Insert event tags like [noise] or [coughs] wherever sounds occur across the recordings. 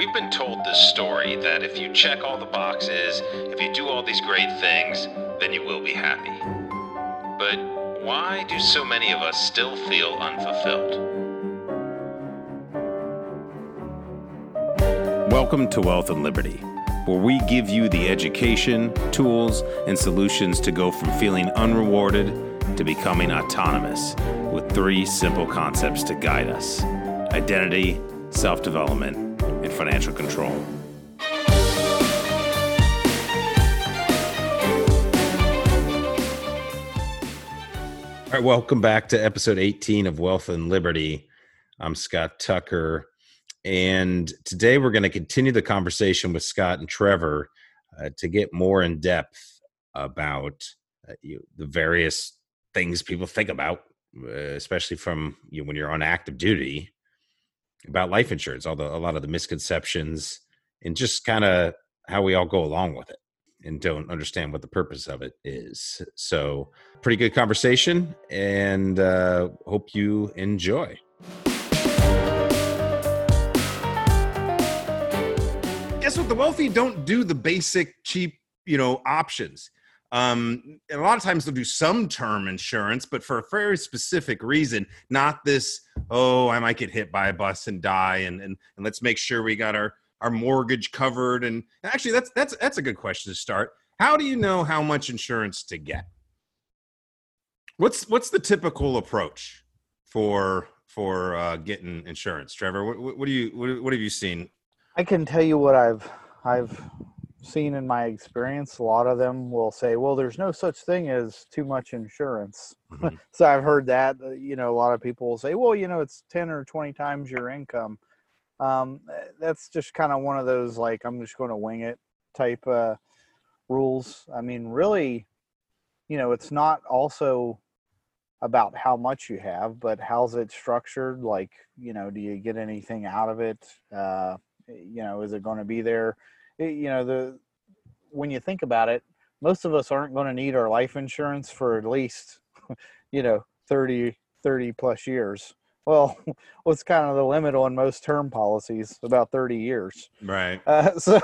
We've been told this story that if you check all the boxes, if you do all these great things, then you will be happy. But why do so many of us still feel unfulfilled? Welcome to Wealth and Liberty, where we give you the education, tools, and solutions to go from feeling unrewarded to becoming autonomous with three simple concepts to guide us identity, self development, financial control. All right, welcome back to episode 18 of Wealth and Liberty. I'm Scott Tucker, and today we're going to continue the conversation with Scott and Trevor uh, to get more in depth about uh, you, the various things people think about, uh, especially from you know, when you're on active duty, about life insurance, all the a lot of the misconceptions, and just kind of how we all go along with it and don't understand what the purpose of it is. So, pretty good conversation, and uh, hope you enjoy. Guess what? The wealthy don't do the basic, cheap, you know, options. Um, and a lot of times they'll do some term insurance, but for a very specific reason, not this, oh, I might get hit by a bus and die, and and, and let's make sure we got our our mortgage covered. And actually, that's that's that's a good question to start. How do you know how much insurance to get? What's what's the typical approach for for uh, getting insurance, Trevor? What, what do you what, what have you seen? I can tell you what I've I've seen in my experience, a lot of them will say, well, there's no such thing as too much insurance. Mm-hmm. [laughs] so I've heard that, uh, you know, a lot of people will say, well, you know, it's 10 or 20 times your income. Um, eh, that's just kind of one of those, like, I'm just going to wing it type uh, rules. I mean, really, you know, it's not also about how much you have, but how's it structured? Like, you know, do you get anything out of it? Uh, you know, is it going to be there? You know the when you think about it most of us aren't going to need our life insurance for at least [laughs] you know 30 30 plus years. Well [laughs] what's kind of the limit on most term policies? About 30 years. Right. Uh, [laughs] so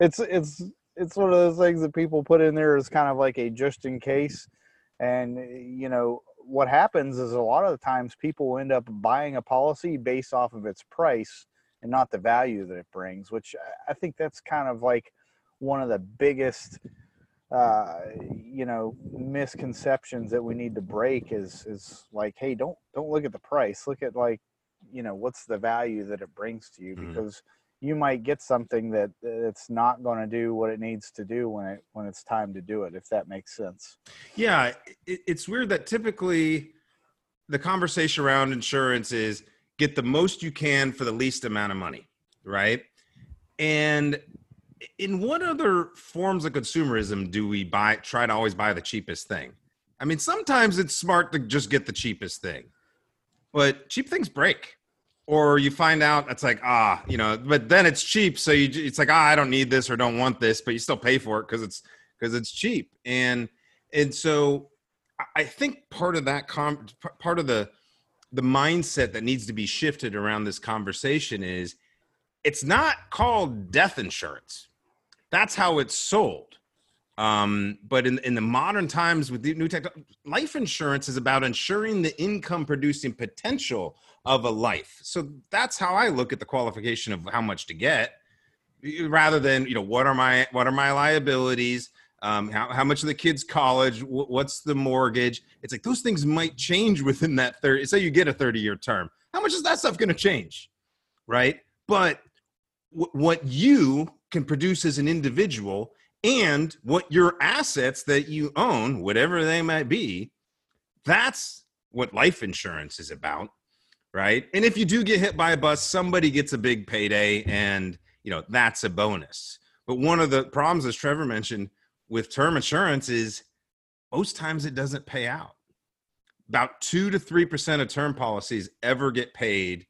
it's it's it's one of those things that people put in there as kind of like a just in case. And you know what happens is a lot of the times people end up buying a policy based off of its price and not the value that it brings, which I think that's kind of like one of the biggest uh, you know misconceptions that we need to break is is like hey don't don't look at the price look at like you know what's the value that it brings to you mm-hmm. because you might get something that it's not going to do what it needs to do when it when it's time to do it if that makes sense yeah it, it's weird that typically the conversation around insurance is get the most you can for the least amount of money, right? And in what other forms of consumerism do we buy try to always buy the cheapest thing? I mean, sometimes it's smart to just get the cheapest thing. But cheap things break. Or you find out it's like, ah, you know, but then it's cheap, so you it's like, ah, I don't need this or don't want this, but you still pay for it because it's because it's cheap. And and so I think part of that com- part of the the mindset that needs to be shifted around this conversation is it's not called death insurance. That's how it's sold. Um, but in, in the modern times with the new tech, life insurance is about ensuring the income producing potential of a life. So that's how I look at the qualification of how much to get rather than, you know, what are my, what are my liabilities? Um, how, how much of the kids college what's the mortgage? It's like those things might change within that 30 say you get a 30 year term. How much is that stuff going to change? Right? But w- what you can produce as an individual and what your assets that you own whatever they might be that's what life insurance is about right? And if you do get hit by a bus somebody gets a big payday and you know that's a bonus. But one of the problems as trevor mentioned with term insurance is most times it doesn't pay out. About two to three percent of term policies ever get paid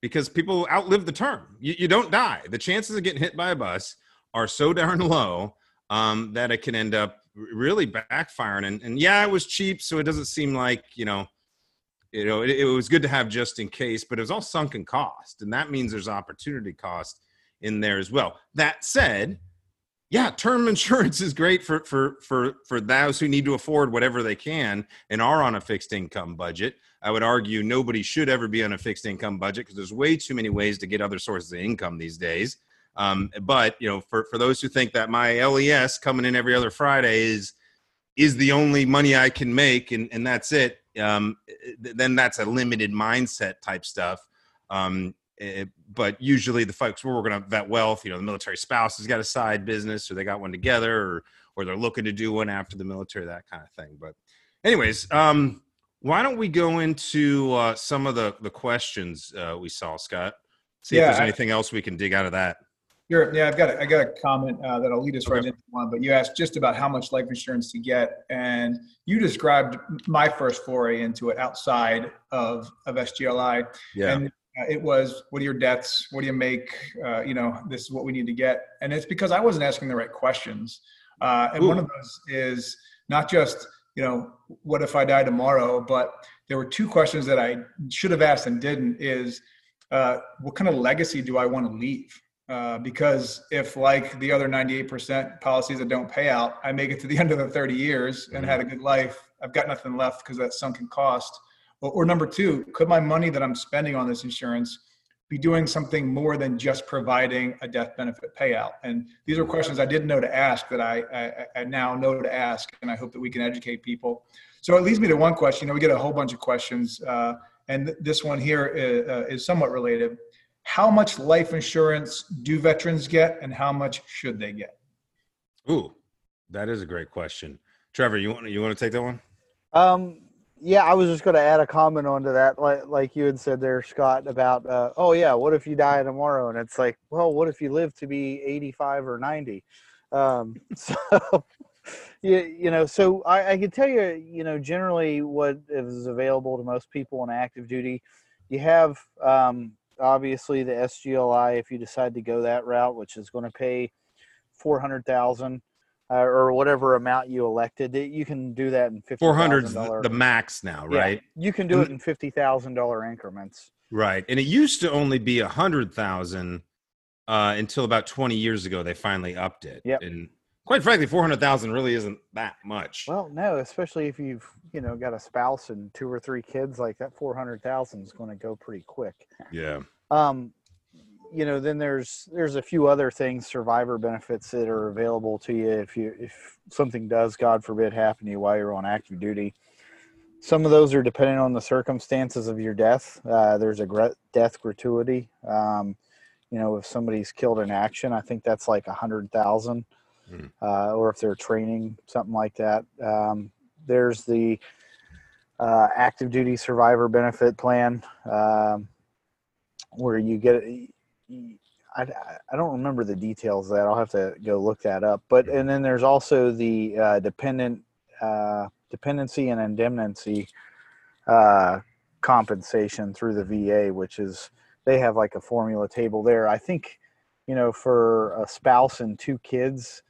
because people outlive the term. You, you, don't die. The chances of getting hit by a bus are so [laughs] darn low um, that it can end up really backfiring. And, and, yeah, it was cheap, so it doesn't seem like you know, you know, it, it was good to have just in case, but it was all sunken cost, and that means there's opportunity cost in there as well. That said, yeah, term insurance is great for for for for those who need to afford whatever they can and are on a fixed income budget. I would argue nobody should ever be on a fixed income budget because there's way too many ways to get other sources of income these days. Um, but you know, for for those who think that my LES coming in every other Friday is is the only money I can make and and that's it, um, then that's a limited mindset type stuff. Um, it, eh, but usually the folks we're working on that wealth, you know, the military spouse has got a side business or they got one together or, or they're looking to do one after the military, that kind of thing. But anyways, um, why don't we go into uh, some of the, the questions uh, we saw, Scott? See yeah, if there's anything else we can dig out of that. Sure. Yeah, I've got a, I got a comment uh, that'll lead us okay. right into one. But you asked just about how much life insurance to get, and you described my first foray into it outside of of SGLI. Yeah. And uh, it was, what are your debts? What do you make? Uh, you know, this is what we need to get. And it's because I wasn't asking the right questions. Uh, and Ooh. one of those is not just, you know, what if I die tomorrow? But there were two questions that I should have asked and didn't is, uh, what kind of legacy do I want to leave? Uh, because if like the other 98% policies that don't pay out, I make it to the [laughs] end of the 30 years and mm-hmm. had a good life, I've got nothing left because that sunken cost. Or, or number two, could my money that I'm spending on this insurance be doing something more than just providing a death benefit payout? And these are questions I didn't know to ask that I, I, I now know to ask, and I hope that we can educate people. So it leads me to one question. You know, we get a whole bunch of questions, uh, and th- this one here is, uh, is somewhat related. How much life insurance do veterans get, and how much should they get? Ooh, that is a great question. Trevor, you want you want to take that one? Um, yeah, I was just going to add a comment onto that, like like you had said there, Scott, about uh, oh yeah, what if you die tomorrow? And it's like, well, what if you live to be eighty five or ninety? Um, [laughs] so you, you know, so I, I can tell you, you know, generally what is available to most people in active duty, you have um, obviously the SGLI if you decide to go that route, which is going to pay four hundred thousand uh, or whatever amount you elected. You can do that in fifty. Four hundred the max now, right? Yeah, you can do it in fifty thousand dollar increments. Right, and it used to only be a hundred thousand uh, until about twenty years ago. They finally upped it. Yep. And quite frankly, four hundred thousand really isn't that much. Well, no, especially if you've you know got a spouse and two or three kids, like that four hundred thousand is going to go pretty quick. Yeah. Um, you know then there's there's a few other things survivor benefits that are available to you if you if something does god forbid happen to you while you're on active duty. Some of those are dependent on the circumstances of your death. Uh, there's a gr- death gratuity. Um, you know if somebody's killed in action i think that's like a hundred thousand mm. uh, or if they're training something like that. Um, there's the uh, active duty survivor benefit plan um, where you get I, I don't remember the details of that. I'll have to go look that up. But and then there's also the uh, dependent uh, dependency and indemnity uh, compensation through the VA, which is they have like a formula table there. I think you know for a spouse and two kids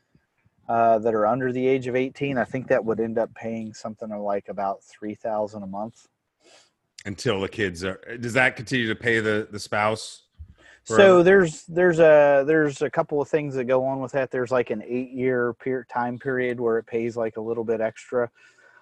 uh, that are under the age of 18, I think that would end up paying something like about three thousand a month. Until the kids are, does that continue to pay the the spouse? So there's there's a there's a couple of things that go on with that. There's like an eight year per- time period where it pays like a little bit extra.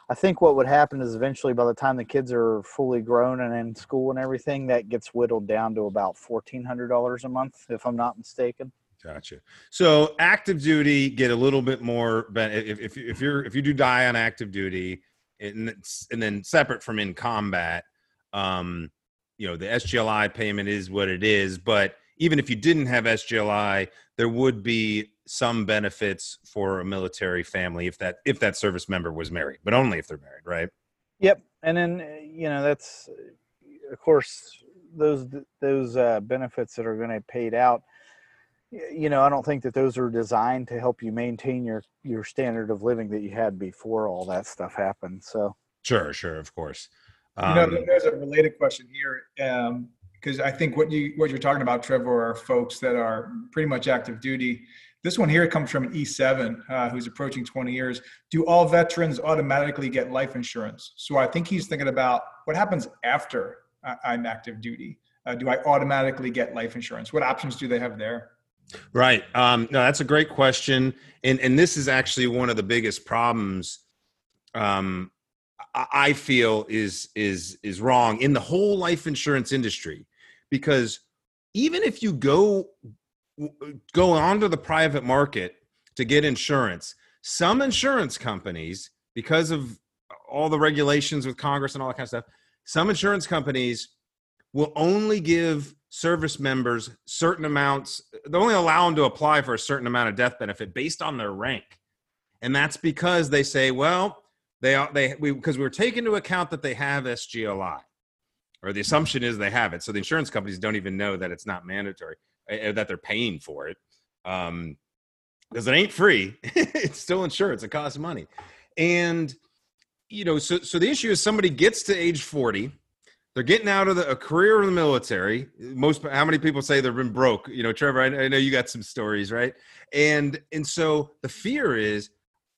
I think what would happen is eventually by the time the kids are fully grown and in school and everything, that gets whittled down to about fourteen hundred dollars a month, if I'm not mistaken. Gotcha. So active duty get a little bit more. If if, if you're if you do die on active duty, and and then separate from in combat, um, you know the SGLI payment is what it is, but even if you didn't have SGLI, there would be some benefits for a military family if that if that service member was married, but only if they're married, right? Yep, and then you know that's of course those those uh, benefits that are going to be paid out. You know, I don't think that those are designed to help you maintain your your standard of living that you had before all that stuff happened. So sure, sure, of course. Um, you know, there's a related question here because um, I think what you what you're talking about, Trevor, are folks that are pretty much active duty. This one here comes from an E7 uh, who's approaching 20 years. Do all veterans automatically get life insurance? So I think he's thinking about what happens after I'm active duty. Uh, do I automatically get life insurance? What options do they have there? Right. Um, no, that's a great question, and and this is actually one of the biggest problems. Um, I feel is is is wrong in the whole life insurance industry, because even if you go go onto the private market to get insurance, some insurance companies, because of all the regulations with Congress and all that kind of stuff, some insurance companies will only give service members certain amounts they only allow them to apply for a certain amount of death benefit based on their rank. And that's because they say well they are they we because we are taking into account that they have sgli or the assumption is they have it so the insurance companies don't even know that it's not mandatory that they're paying for it um because it ain't free [laughs] it's still insurance it costs money and you know so so the issue is somebody gets to age 40 they're getting out of the, a career in the military. Most, how many people say they've been broke? You know, Trevor, I, I know you got some stories, right? And and so the fear is,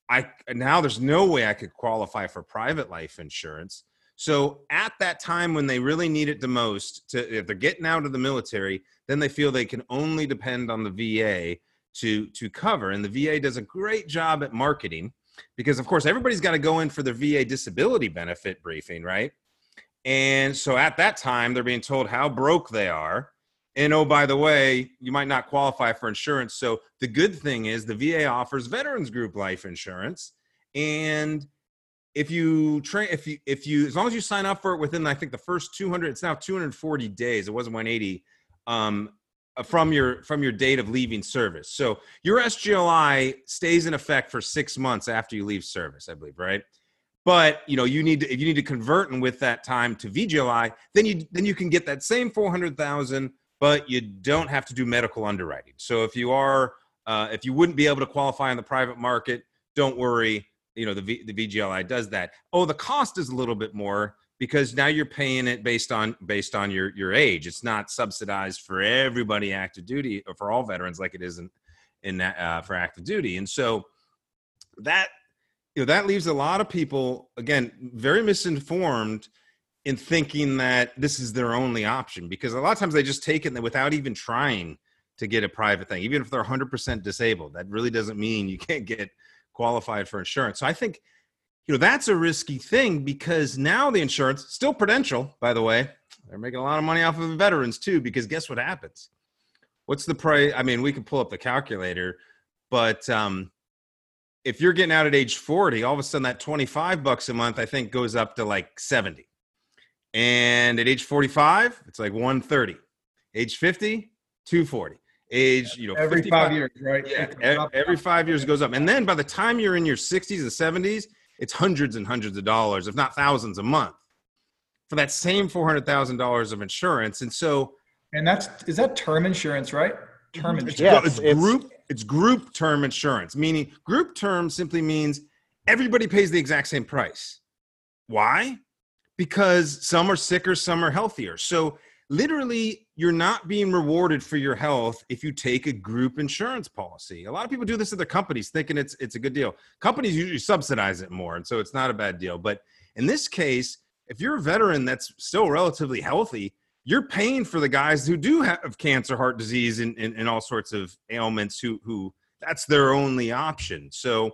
I now there's no way I could qualify for private life insurance. So at that time when they really need it the most, to if they're getting out of the military, then they feel they can only depend on the VA to to cover. And the VA does a great job at marketing because of course everybody's got to go in for their VA disability benefit briefing, right? And so at that time, they're being told how broke they are. And oh, by the way, you might not qualify for insurance. So the good thing is the VA offers veterans group life insurance. And if you train, if you, if you, as long as you sign up for it within, I think the first 200, it's now 240 days. It wasn't 180 um, from your, from your date of leaving service. So your SGLI stays in effect for six months after you leave service, I believe, right? but you know you need to if you need to convert and with that time to VGLI, then you then you can get that same four hundred thousand, but you don't have to do medical underwriting. So if you are uh, if you wouldn't be able to qualify in the private market, don't worry. You know the v, the VGLI does that. Oh, the cost is a little bit more because now you're paying it based on based on your your age. It's not subsidized for everybody active duty or for all veterans like it is in in that, uh, for active duty. And so that you know that leaves a lot of people again very misinformed in thinking that this is their only option because a lot of times they just take it without even trying to get a private thing even if they're 100% disabled that really doesn't mean you can't get qualified for insurance so i think you know that's a risky thing because now the insurance still prudential by the way they're making a lot of money off of the veterans too because guess what happens what's the price i mean we can pull up the calculator but um if you're getting out at age 40, all of a sudden that 25 bucks a month, I think, goes up to like 70. And at age 45, it's like 130. Age 50, 240. Age, you know, every five years, right? Yeah, every five years goes up. And then by the time you're in your 60s and 70s, it's hundreds and hundreds of dollars, if not thousands a month for that same $400,000 of insurance. And so, and that's, is that term insurance, right? Term insurance. Yes, it's, it's group it's group term insurance, meaning group term simply means everybody pays the exact same price. Why? Because some are sicker, some are healthier. So literally you're not being rewarded for your health if you take a group insurance policy. A lot of people do this at their companies thinking it's it's a good deal. Companies usually subsidize it more and so it's not a bad deal. But in this case, if you're a veteran that's still relatively healthy, you're paying for the guys who do have cancer, heart disease, and, and, and all sorts of ailments who who that's their only option. So,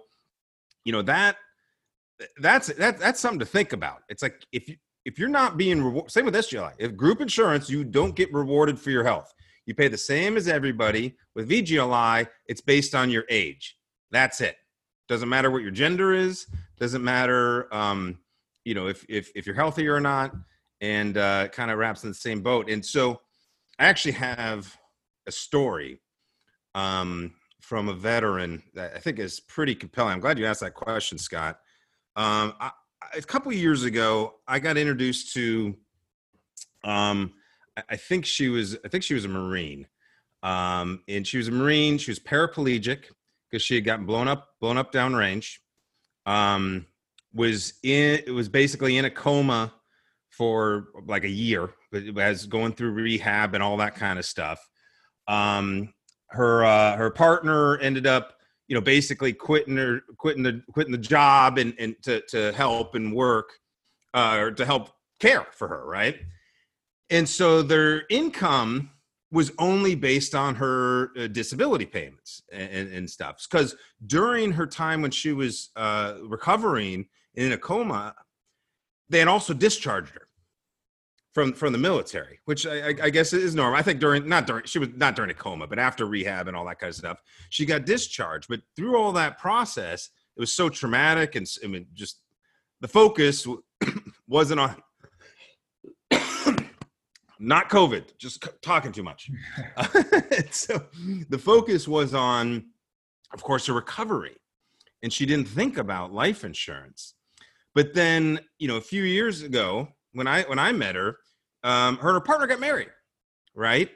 you know that that's that that's something to think about. It's like if you if you're not being rewarded, same with SGLI. If group insurance, you don't get rewarded for your health. You pay the same as everybody. With VGLI, it's based on your age. That's it. Doesn't matter what your gender is. Doesn't matter, um, you know, if if if you're healthy or not and uh, kind of wraps in the same boat. And so I actually have a story um, from a veteran that I think is pretty compelling. I'm glad you asked that question, Scott. Um, I, a couple years ago, I got introduced to. Um, I think she was. I think she was a Marine, um, and she was a Marine. She was paraplegic because she had gotten blown up, blown up downrange. Um, was in. It was basically in a coma for like a year, but as going through rehab and all that kind of stuff. Um, her uh, her partner ended up, you know, basically quitting her quitting the quitting the job and and to to help and work, uh, or to help care for her, right? And so their income was only based on her uh, disability payments and, and, and stuff. Because during her time when she was uh, recovering in a coma, they had also discharged her from from the military, which I, I, guess is normal. I think during not during she was not during a coma, but after rehab and all that kind of stuff, she got discharged. But through all that process, it was so traumatic, and I mean, just the focus [coughs] wasn't on [coughs] not COVID, just talking too much. [laughs] [laughs] so the focus was on, of course, a recovery, and she didn't think about life insurance. But then, you know, a few years ago, when I when I met her, um, her and her partner got married, right?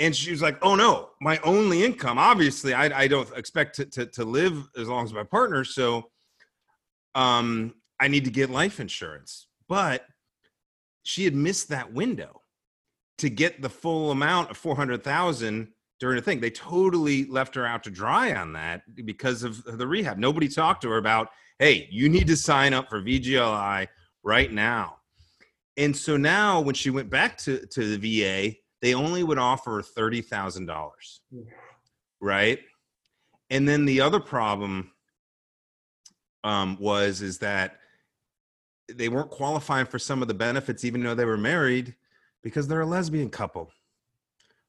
And she was like, "Oh no, my only income. Obviously, I, I don't expect to, to, to live as long as my partner, so um, I need to get life insurance." But she had missed that window to get the full amount of four hundred thousand during the thing. They totally left her out to dry on that because of the rehab. Nobody talked to her about, "Hey, you need to sign up for VGLI right now." And so now when she went back to, to the VA, they only would offer $30,000. Right. And then the other problem um, was, is that they weren't qualifying for some of the benefits, even though they were married because they're a lesbian couple.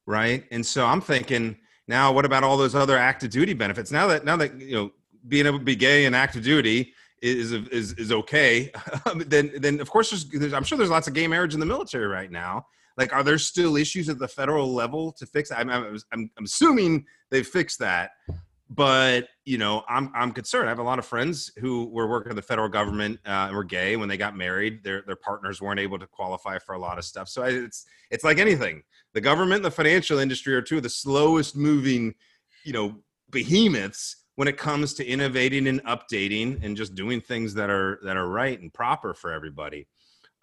Right. And so I'm thinking now, what about all those other active duty benefits? Now that, now that, you know, being able to be gay and active duty, is is is okay, [laughs] then then of course there's, there's, I'm sure there's lots of gay marriage in the military right now. Like, are there still issues at the federal level to fix? I'm I'm, I'm, I'm assuming they've fixed that, but you know I'm I'm concerned. I have a lot of friends who were working in the federal government uh, and were gay when they got married. Their their partners weren't able to qualify for a lot of stuff. So it's it's like anything. The government and the financial industry are two of the slowest moving, you know, behemoths when it comes to innovating and updating and just doing things that are that are right and proper for everybody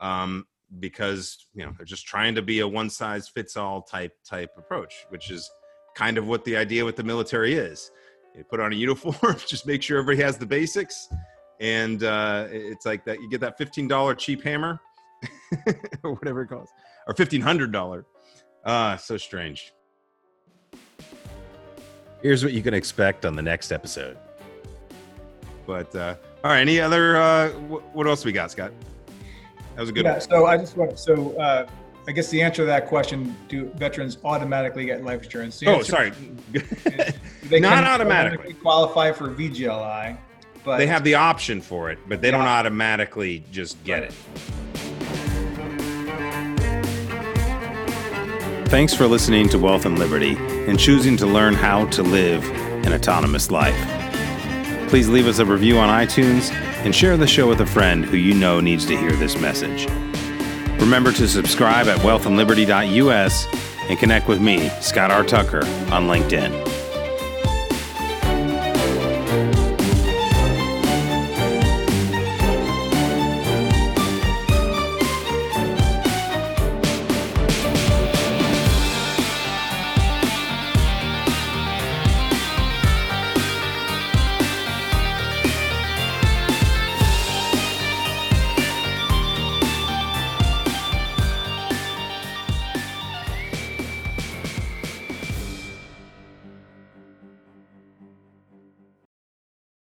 um, because you know they're just trying to be a one size fits all type type approach which is kind of what the idea with the military is. You put on a uniform [laughs] just make sure everybody has the basics and uh, it's like that you get that $15 cheap hammer [laughs] or whatever it costs or $1500 ah uh, so strange here's what you can expect on the next episode. But uh, all right, any other? Uh, what else we got, Scott? That was a good. Yeah. One. So I just want so. Uh, I guess the answer to that question: Do veterans automatically get life insurance? The oh, sorry. [laughs] they not automatically qualify for VGLI, but they have the option for it, but they yeah. don't automatically just get it. Thanks for listening to Wealth and Liberty and choosing to learn how to live an autonomous life. Please leave us a review on iTunes and share the show with a friend who you know needs to hear this message. Remember to subscribe at wealthandliberty.us and connect with me, Scott R. Tucker, on LinkedIn.